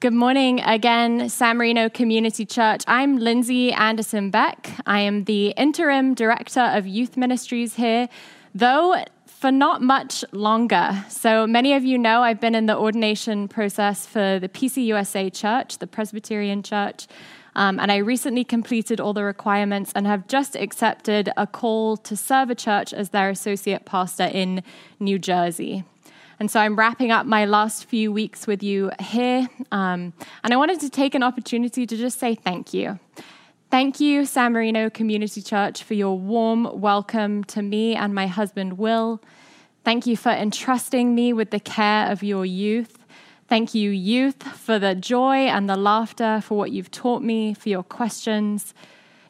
Good morning again, San Marino Community Church. I'm Lindsay Anderson Beck. I am the interim director of youth ministries here, though for not much longer. So many of you know I've been in the ordination process for the PCUSA Church, the Presbyterian Church. Um, and I recently completed all the requirements and have just accepted a call to serve a church as their associate pastor in New Jersey. And so I'm wrapping up my last few weeks with you here. Um, and I wanted to take an opportunity to just say thank you. Thank you, San Marino Community Church, for your warm welcome to me and my husband, Will. Thank you for entrusting me with the care of your youth. Thank you, youth, for the joy and the laughter, for what you've taught me, for your questions.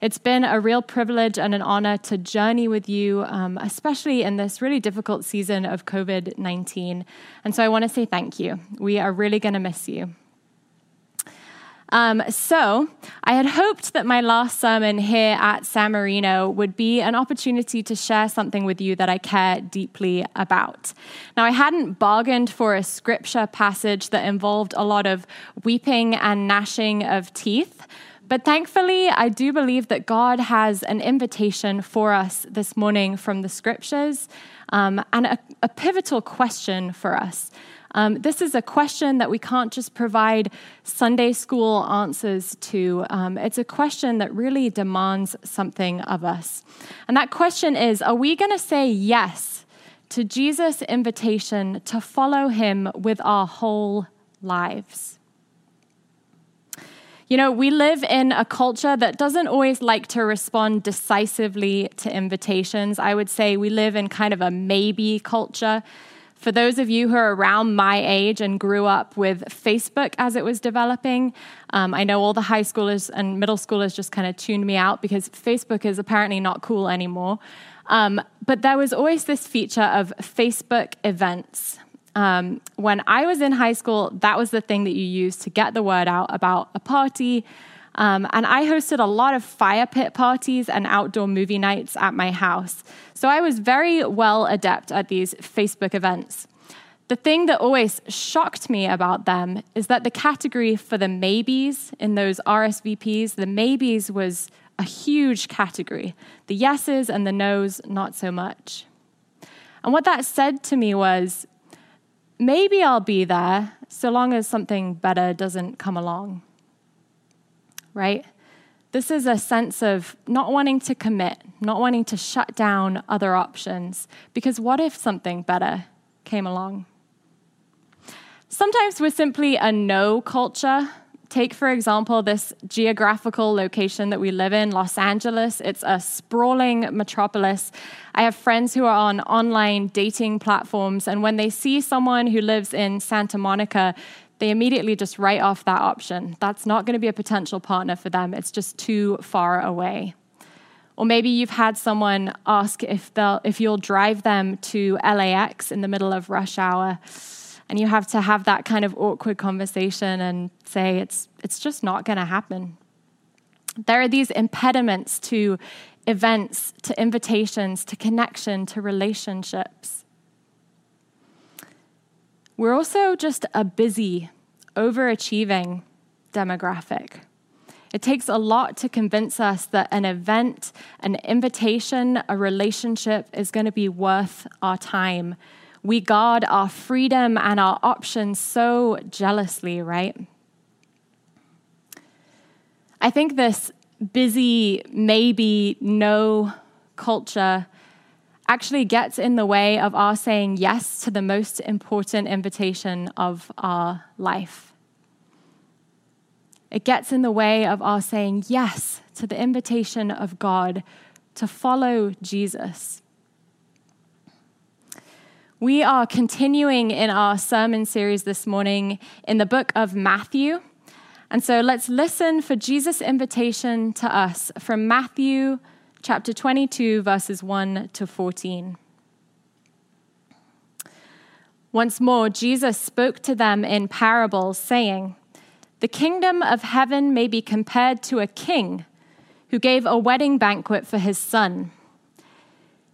It's been a real privilege and an honor to journey with you, um, especially in this really difficult season of COVID 19. And so I want to say thank you. We are really going to miss you. Um, so, I had hoped that my last sermon here at San Marino would be an opportunity to share something with you that I care deeply about. Now, I hadn't bargained for a scripture passage that involved a lot of weeping and gnashing of teeth. But thankfully, I do believe that God has an invitation for us this morning from the scriptures um, and a, a, pivotal question for us. Um, this is a question that we can't just provide Sunday school answers to. Um, it's a question that really demands something of us. And that question is Are we going to say yes to Jesus' invitation to follow him with our whole lives? You know, we live in a culture that doesn't always like to respond decisively to invitations. I would say we live in kind of a maybe culture. For those of you who are around my age and grew up with Facebook as it was developing, um, I know all the high schoolers and middle schoolers just kind of tuned me out because Facebook is apparently not cool anymore. Um, but there was always this feature of Facebook events. Um, when I was in high school, that was the thing that you used to get the word out about a party. Um, and I hosted a lot of fire pit parties and outdoor movie nights at my house. So I was very well adept at these Facebook events. The thing that always shocked me about them is that the category for the maybes in those RSVPs, the maybes was a huge category. The yeses and the nos, not so much. And what that said to me was maybe I'll be there so long as something better doesn't come along. Right? This is a sense of not wanting to commit, not wanting to shut down other options, because what if something better came along? Sometimes we're simply a no culture Take, for example, this geographical location that we live in, Los Angeles. It's a sprawling metropolis. I have friends who are on online dating platforms, and when they see someone who lives in Santa Monica, they immediately just write off that option. That's not going to be a potential partner for them, it's just too far away. Or maybe you've had someone ask if, they'll, if you'll drive them to LAX in the middle of rush hour and you have to have that kind of awkward conversation and say it's it's just not going to happen. There are these impediments to events to invitations to connection to relationships. We're also just a busy overachieving demographic. It takes a lot to convince us that an event, an invitation, a relationship is going to be worth our time we guard our freedom and our options so jealously, right? I think this busy, maybe, no culture actually gets in the way of our saying yes to the most important invitation of our life. It gets in the way of our saying yes to the invitation of God to follow Jesus. We are continuing in our sermon series this morning in the book of Matthew. And so let's listen for Jesus' invitation to us from Matthew chapter 22, verses 1 to 14. Once more, Jesus spoke to them in parables, saying, The kingdom of heaven may be compared to a king who gave a wedding banquet for his son.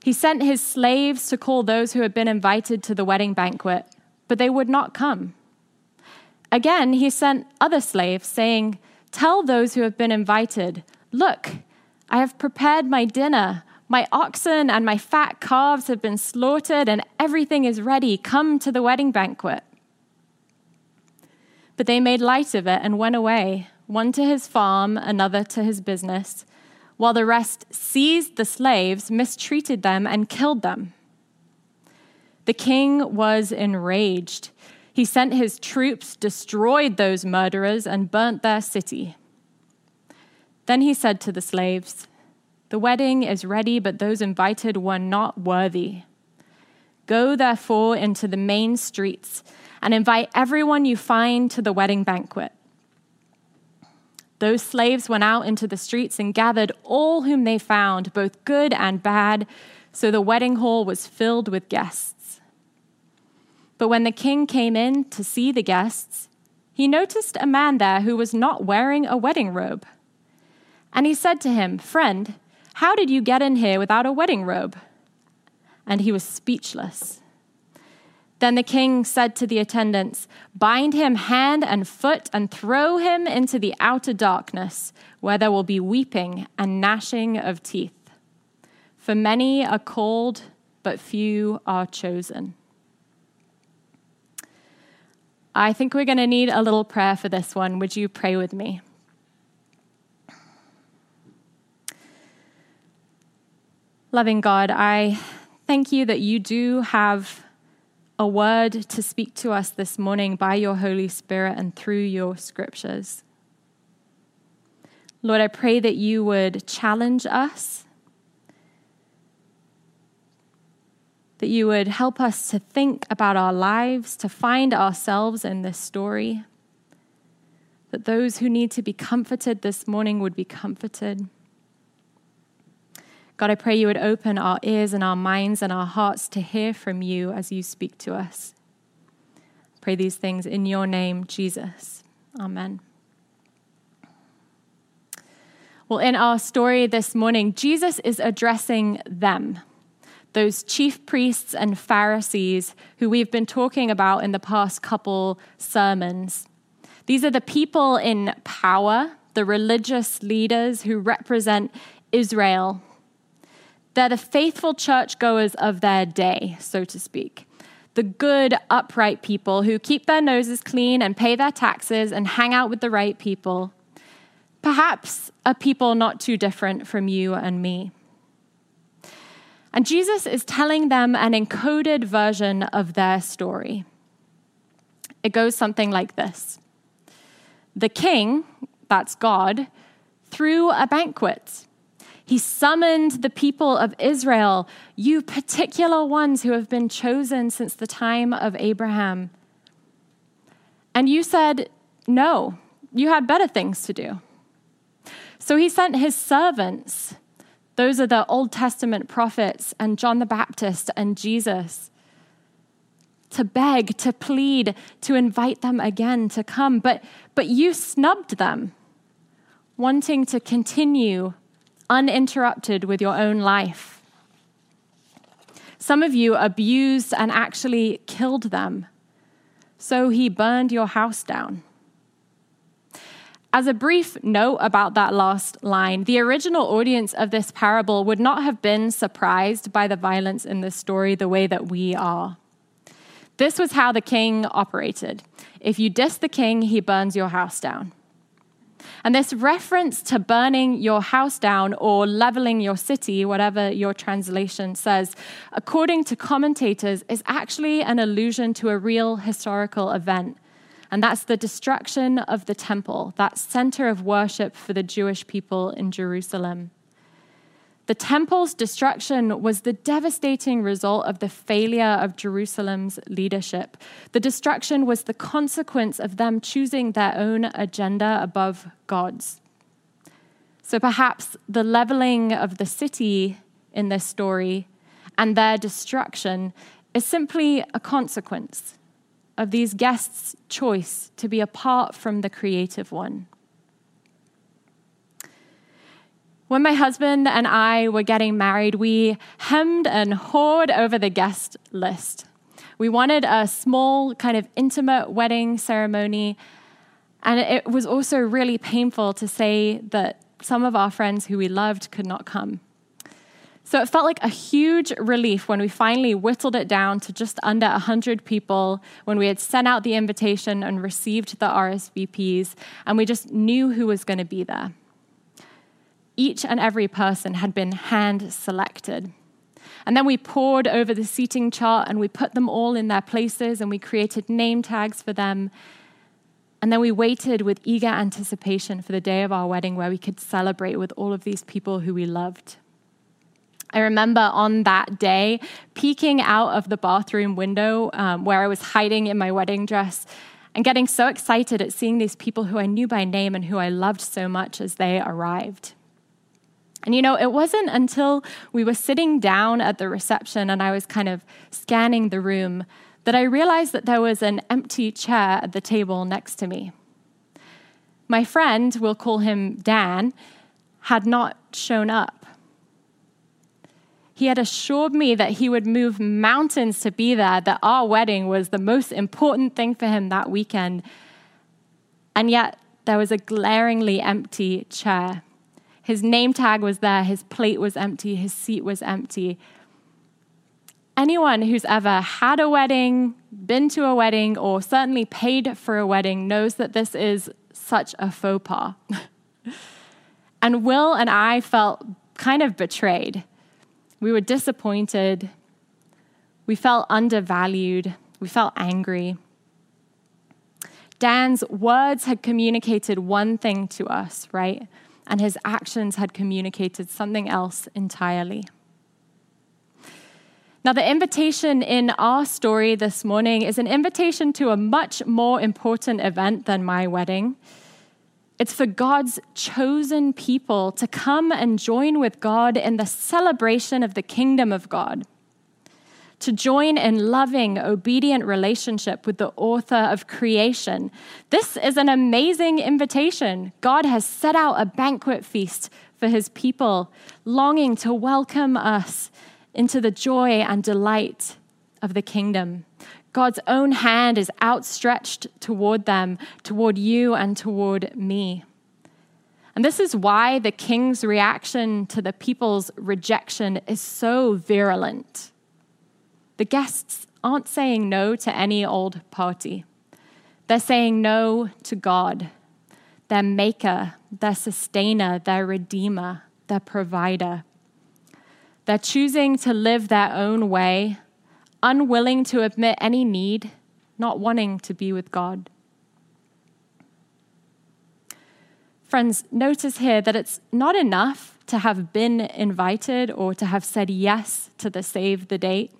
He sent his slaves to call those who had been invited to the wedding banquet, but they would not come. Again, he sent other slaves, saying, Tell those who have been invited, Look, I have prepared my dinner. My oxen and my fat calves have been slaughtered, and everything is ready. Come to the wedding banquet. But they made light of it and went away, one to his farm, another to his business, while the rest seized the slaves, mistreated them, and killed them. The king was enraged. He sent his troops, destroyed those murderers, and burnt their city. Then he said to the slaves, The wedding is ready, but those invited were not worthy. Go therefore into the main streets and invite everyone you find to the wedding banquet. Those slaves went out into the streets and gathered all whom they found, both good and bad, so the wedding hall was filled with guests. But when the king came in to see the guests, he noticed a man there who was not wearing a wedding robe. And he said to him, Friend, how did you get in here without a wedding robe? And he was speechless. Then the king said to the attendants, Bind him hand and foot and throw him into the outer darkness, where there will be weeping and gnashing of teeth. For many are called, but few are chosen. I think we're going to need a little prayer for this one. Would you pray with me? Loving God, I thank you that you do have a word to speak to us this morning by your Holy Spirit and through your scriptures. Lord, I pray that you would challenge us, that you would help us to think about our lives, to find ourselves in this story, that those who need to be comforted this morning would be comforted. God, I pray you would open our ears and our minds and our hearts to hear from you as you speak to us. I pray these things in your name, Jesus. Amen. Well, in our story this morning, Jesus is addressing them, those chief priests and Pharisees who we've been talking about in the past couple sermons. These are the people in power, the religious leaders who represent Israel they're the faithful churchgoers of their day, so to speak. The good, upright people who keep their noses clean and pay their taxes and hang out with the right people. Perhaps a people not too different from you and me. And Jesus is telling them an encoded version of their story. It goes something like this The king, that's God, threw a banquet he summoned the people of Israel, you particular ones who have been chosen since the time of Abraham. And you said, No, you had better things to do. So he sent his servants. Those are the Old Testament prophets and John the Baptist and Jesus to beg, to plead, to invite them again to come. But, but you snubbed them, wanting to continue uninterrupted with your own life. Some of you abused and actually killed them, so he burned your house down. As a brief note about that last line, the original audience of this parable would not have been surprised by the violence in this story the way that we are. This was how the king operated. If you diss the king, he burns your house down. And this reference to burning your house down or leveling your city, whatever your translation says, according to commentators, is actually an allusion to a real historical event. And that's the destruction of the temple, that center of worship for the Jewish people in Jerusalem. The temple's destruction was the devastating result of the failure of Jerusalem's leadership. The destruction was the consequence of them choosing their own agenda above God's. So perhaps the leveling of the city in this story and their destruction is simply a consequence of these guests' choice to be apart from the creative one. When my husband and I were getting married, we hemmed and hawed over the guest list. We wanted a small, kind of intimate wedding ceremony. And it was also really painful to say that some of our friends who we loved could not come. So it felt like a huge relief when we finally whittled it down to just under 100 people, when we had sent out the invitation and received the RSVPs, and we just knew who was going to be there. Each and every person had been hand selected. And then we poured over the seating chart and we put them all in their places and we created name tags for them. And then we waited with eager anticipation for the day of our wedding where we could celebrate with all of these people who we loved. I remember on that day peeking out of the bathroom window um, where I was hiding in my wedding dress and getting so excited at seeing these people who I knew by name and who I loved so much as they arrived. And you know, it wasn't until we were sitting down at the reception and I was kind of scanning the room that I realized that there was an empty chair at the table next to me. My friend, we'll call him Dan, had not shown up. He had assured me that he would move mountains to be there, that our wedding was the most important thing for him that weekend. And yet, there was a glaringly empty chair. His name tag was there, his plate was empty, his seat was empty. Anyone who's ever had a wedding, been to a wedding, or certainly paid for a wedding knows that this is such a faux pas. and Will and I felt kind of betrayed. We were disappointed. We felt undervalued. We felt angry. Dan's words had communicated one thing to us, right? And his actions had communicated something else entirely. Now, the invitation in our story this morning is an invitation to a much more important event than my wedding. It's for God's chosen people to come and join with God in the celebration of the kingdom of God, to join in loving, obedient relationship with the author of creation. This is an amazing invitation. God has set out a banquet feast for his people, longing to welcome us into the joy and delight of the kingdom. God's own hand is outstretched toward them, toward you, and toward me. And this is why the king's reaction to the people's rejection is so virulent. The guests aren't saying no to any old party, they're saying no to God, their maker, their sustainer, their redeemer, their provider. They're choosing to live their own way unwilling to admit any need, not wanting to be with God. Friends, notice here that it's not enough to have been invited or to have said yes to the save the date.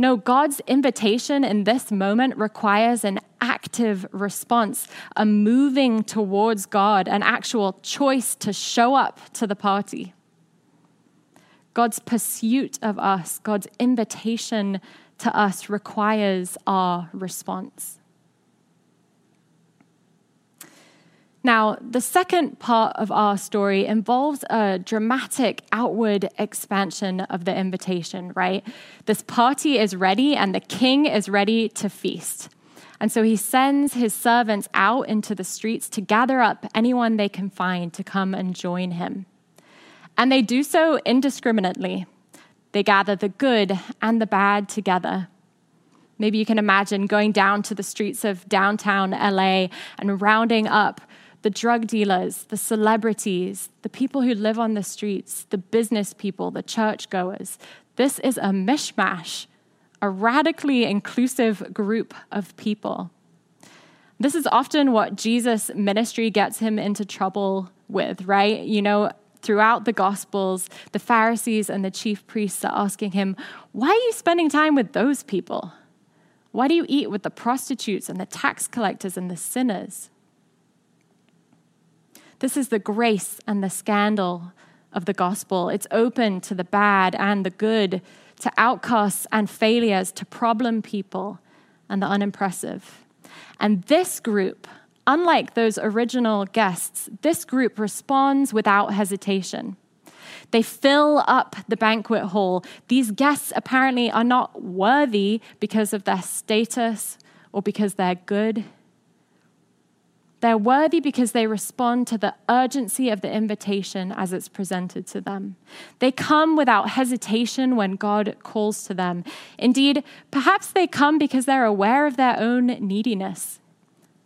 No, God's invitation in this moment requires an active response, a moving towards God, an actual choice to show up to the party. God's pursuit of us, God's invitation to us requires our response. Now, the second part of our story involves a dramatic outward expansion of the invitation, right? This party is ready and the king is ready to feast. And so he sends his servants out into the streets to gather up anyone they can find to come and join him. And they do so indiscriminately. They gather the good and the bad together. Maybe you can imagine going down to the streets of downtown LA and rounding up the drug dealers, the celebrities, the people who live on the streets, the business people, the churchgoers. This is a mishmash, a radically inclusive group of people. This is often what Jesus' ministry gets him into trouble with, right? You know, throughout the Gospels, the Pharisees and the chief priests are asking him, Why are you spending time with those people? Why do you eat with the prostitutes and the tax collectors and the sinners? This is the grace and the scandal of the gospel. It's open to the bad and the good, to outcasts and failures, to problem people and the unimpressive. And this group Unlike those original guests, this group responds without hesitation. They fill up the banquet hall. These guests apparently are not worthy because of their status or because they're good. They're worthy because they respond to the urgency of the invitation as it's presented to them. They come without hesitation when God calls to them. Indeed, perhaps they come because they're aware of their own neediness.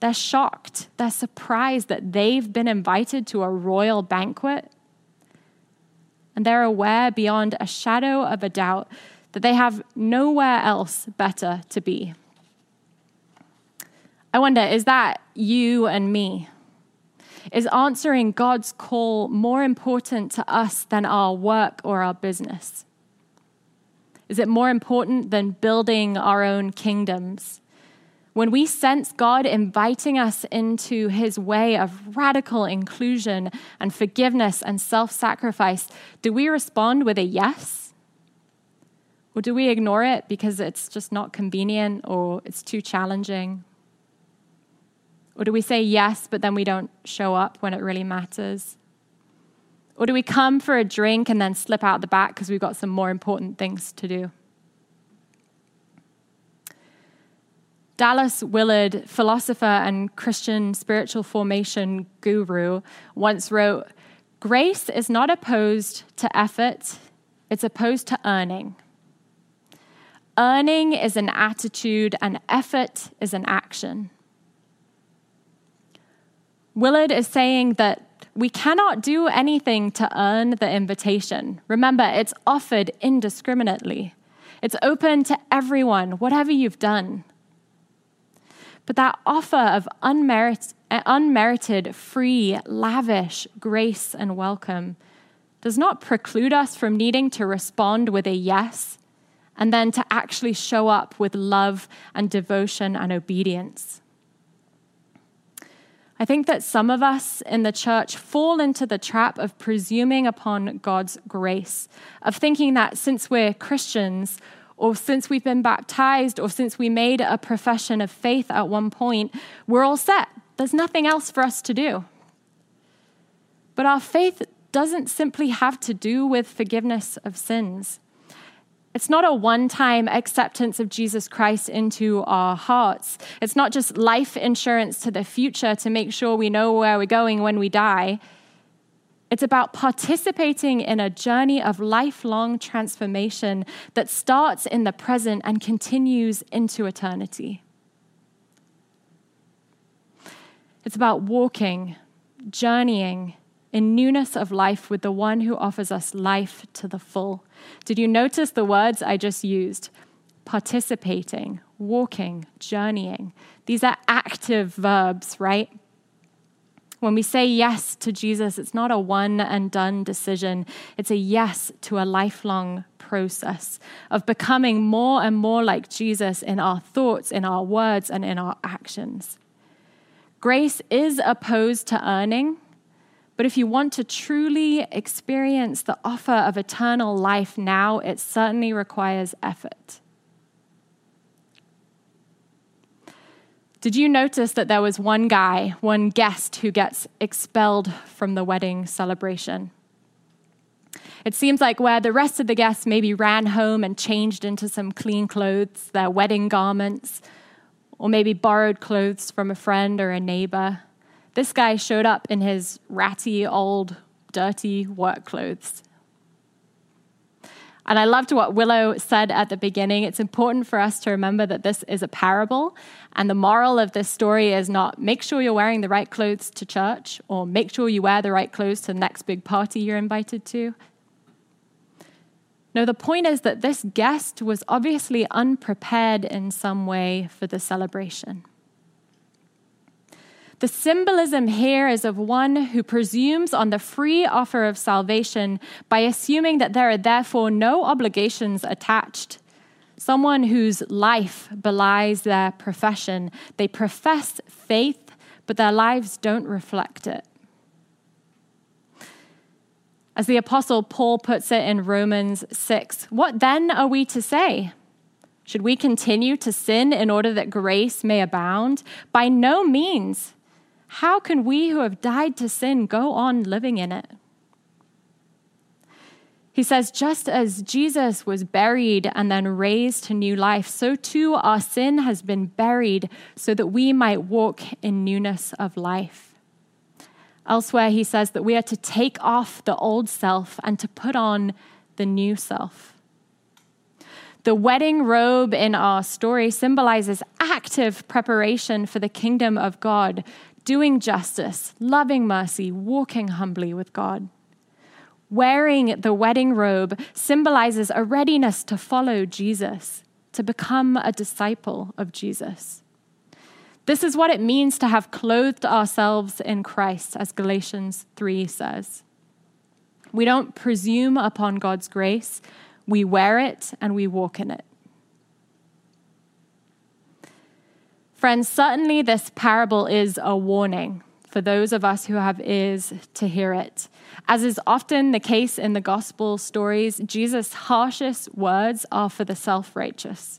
They're shocked, they're surprised that they've been invited to a royal banquet. And they're aware beyond a shadow of a doubt that they have nowhere else better to be. I wonder, is that you and me? Is answering God's call more important to us than our work or our business? Is it more important than building our own kingdoms? When we sense God inviting us into his way of radical inclusion and forgiveness and self sacrifice, do we respond with a yes? Or do we ignore it because it's just not convenient or it's too challenging or do we say yes, but then we don't show up when it really matters? Or do we come for a drink and then slip out the back because we've got some more important things to do? Dallas Willard, philosopher and Christian spiritual formation guru, once wrote Grace is not opposed to effort, it's opposed to earning. Earning is an attitude, and effort is an action. Willard is saying that we cannot do anything to earn the invitation. Remember, it's offered indiscriminately, it's open to everyone, whatever you've done. But that offer of unmerited, unmerited, free, lavish grace and welcome does not preclude us from needing to respond with a yes and then to actually show up with love and devotion and obedience. I think that some of us in the church fall into the trap of presuming upon God's grace, of thinking that since we're Christians, or since we've been baptized, or since we made a profession of faith at one point, we're all set. There's nothing else for us to do. But our faith doesn't simply have to do with forgiveness of sins. It's not a one time acceptance of Jesus Christ into our hearts. It's not just life insurance to the future to make sure we know where we're going when we die. It's about participating in a journey of lifelong transformation that starts in the present and continues into eternity. It's about walking, journeying, in newness of life with the one who offers us life to the full. Did you notice the words I just used? Participating, walking, journeying. These are active verbs, right? When we say yes to Jesus, it's not a one and done decision. It's a yes to a lifelong process of becoming more and more like Jesus in our thoughts, in our words, and in our actions. Grace is opposed to earning, but if you want to truly experience the offer of eternal life now, it certainly requires effort. Did you notice that there was one guy, one guest, who gets expelled from the wedding celebration? It seems like where the rest of the guests maybe ran home and changed into some clean clothes, their wedding garments, or maybe borrowed clothes from a friend or a neighbor. This guy showed up in his ratty, old, dirty work clothes. And I loved what Willow said at the beginning. It's important for us to remember that this is a parable. And the moral of this story is not make sure you're wearing the right clothes to church or make sure you wear the right clothes to the next big party you're invited to. No, the point is that this guest was obviously unprepared in some way for the celebration. The symbolism here is of one who presumes on the free offer of salvation by assuming that there are therefore no obligations attached. Someone whose life belies their profession. They profess faith, but their lives don't reflect it. As the Apostle Paul puts it in Romans 6, what then are we to say? Should we continue to sin in order that grace may abound? By no means. How can we who have died to sin go on living in it? He says, just as Jesus was buried and then raised to new life, so too our sin has been buried so that we might walk in newness of life. Elsewhere, he says that we are to take off the old self and to put on the new self. The wedding robe in our story symbolizes active preparation for the kingdom of God, doing justice, loving mercy, walking humbly with God. Wearing the wedding robe symbolizes a readiness to follow Jesus, to become a disciple of Jesus. This is what it means to have clothed ourselves in Christ, as Galatians 3 says. We don't presume upon God's grace, we wear it and we walk in it. Friends, certainly this parable is a warning for those of us who have ears to hear it. As is often the case in the gospel stories, Jesus' harshest words are for the self righteous.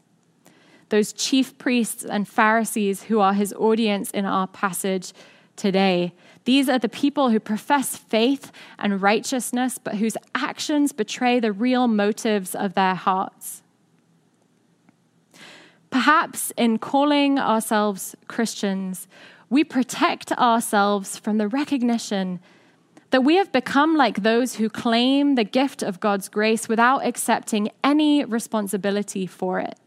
Those chief priests and Pharisees who are his audience in our passage today. These are the people who profess faith and righteousness, but whose actions betray the real motives of their hearts. Perhaps in calling ourselves Christians, we protect ourselves from the recognition that we have become like those who claim the gift of God's grace without accepting any responsibility for it.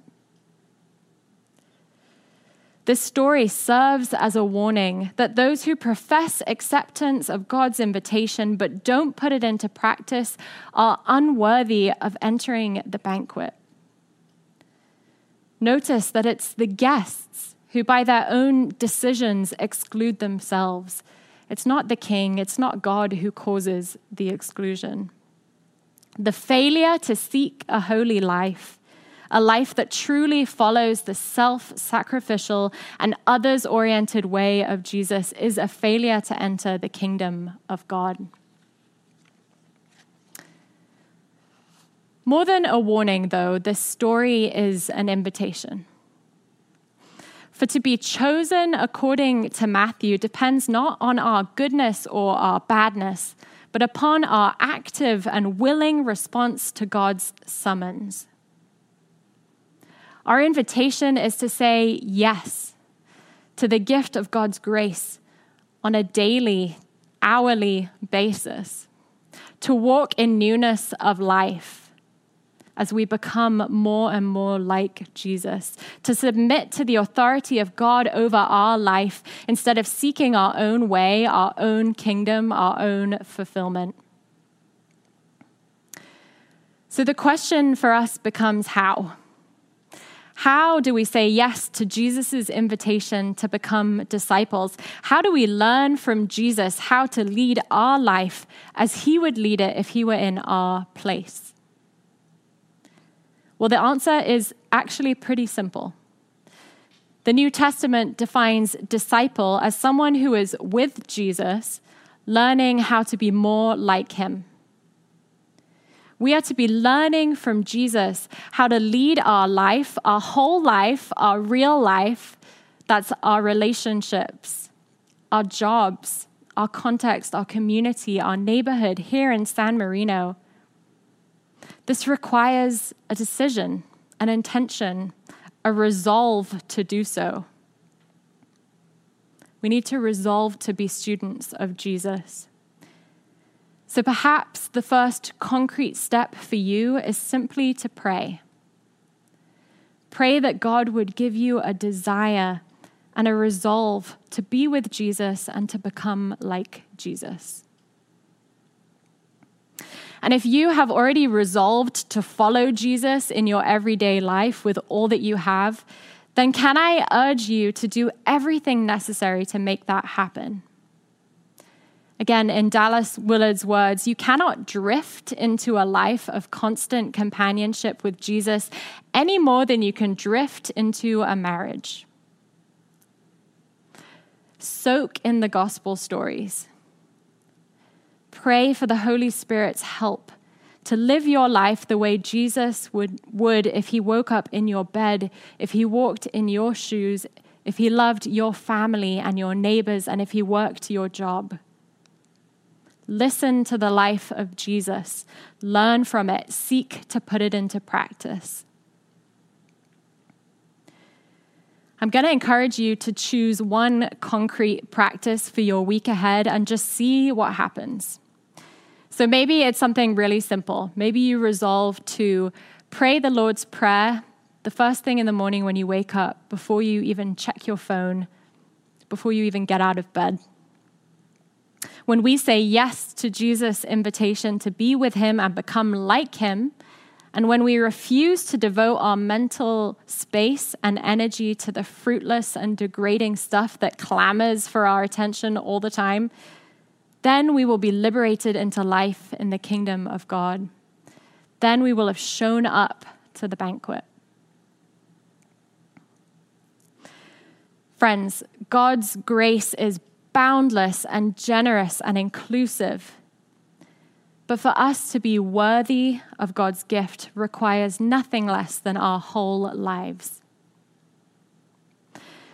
This story serves as a warning that those who profess acceptance of God's invitation but don't put it into practice are unworthy of entering the banquet. Notice that it's the guests who, by their own decisions, exclude themselves. It's not the king, it's not God who causes the exclusion. The failure to seek a holy life, a life that truly follows the self sacrificial and others oriented way of Jesus, is a failure to enter the kingdom of God. More than a warning, though, this story is an invitation. For to be chosen according to Matthew depends not on our goodness or our badness, but upon our active and willing response to God's summons. Our invitation is to say yes to the gift of God's grace on a daily, hourly basis, to walk in newness of life as we become more and more like Jesus, to submit to the authority of God over our life instead of seeking our own way, our own kingdom, our own fulfillment. So the question for us becomes how? How do we say yes to Jesus' invitation to become disciples? How do we learn from Jesus how to lead our life as he would lead it if he were in our place? Well, the answer is actually pretty simple. The New Testament defines disciple as someone who is with Jesus, learning how to be more like him. We are to be learning from Jesus how to lead our life, our whole life, our real life. That's our relationships, our jobs, our context, our community, our neighborhood here in San Marino. This requires a decision, an intention, a resolve to do so. We need to resolve to be students of Jesus. So perhaps the first concrete step for you is simply to pray. Pray that God would give you a desire and a resolve to be with Jesus and to become like Jesus. And if you have already resolved to follow Jesus in your everyday life with all that you have, then can I urge you to do everything necessary to make that happen? Again, in Dallas Willard's words, you cannot drift into a life of constant companionship with Jesus any more than you can drift into a marriage. Soak in the gospel stories pray for the Holy Spirit's help to live your life the way Jesus would, would if he woke up in your bed, if he walked in your shoes, if he loved your family and your neighbors, and if he worked your job. Listen to the life of Jesus, learn from it, seek to put it into practice. I'm going to encourage you to choose one concrete practice for your week ahead and just see what happens. So maybe it's something really simple. Maybe you resolve to pray the Lord's Prayer the first thing in the morning when you wake up, before you even check your phone, before you even get out of bed. When we say yes to Jesus' invitation to be with Him and become like Him, and when we refuse to devote our mental space and energy to the fruitless and degrading stuff that clamors for our attention all the time, then we will be liberated into life in the kingdom of God. Then we will have shown up to the banquet. Friends, God's grace is boundless and generous and inclusive. But for us to be worthy of God's gift requires nothing less than our whole lives.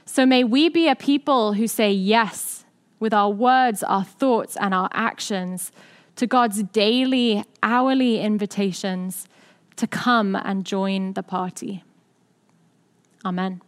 So may we be a people who say yes with our words, our thoughts, and our actions to God's daily, hourly invitations to come and join the party. Amen.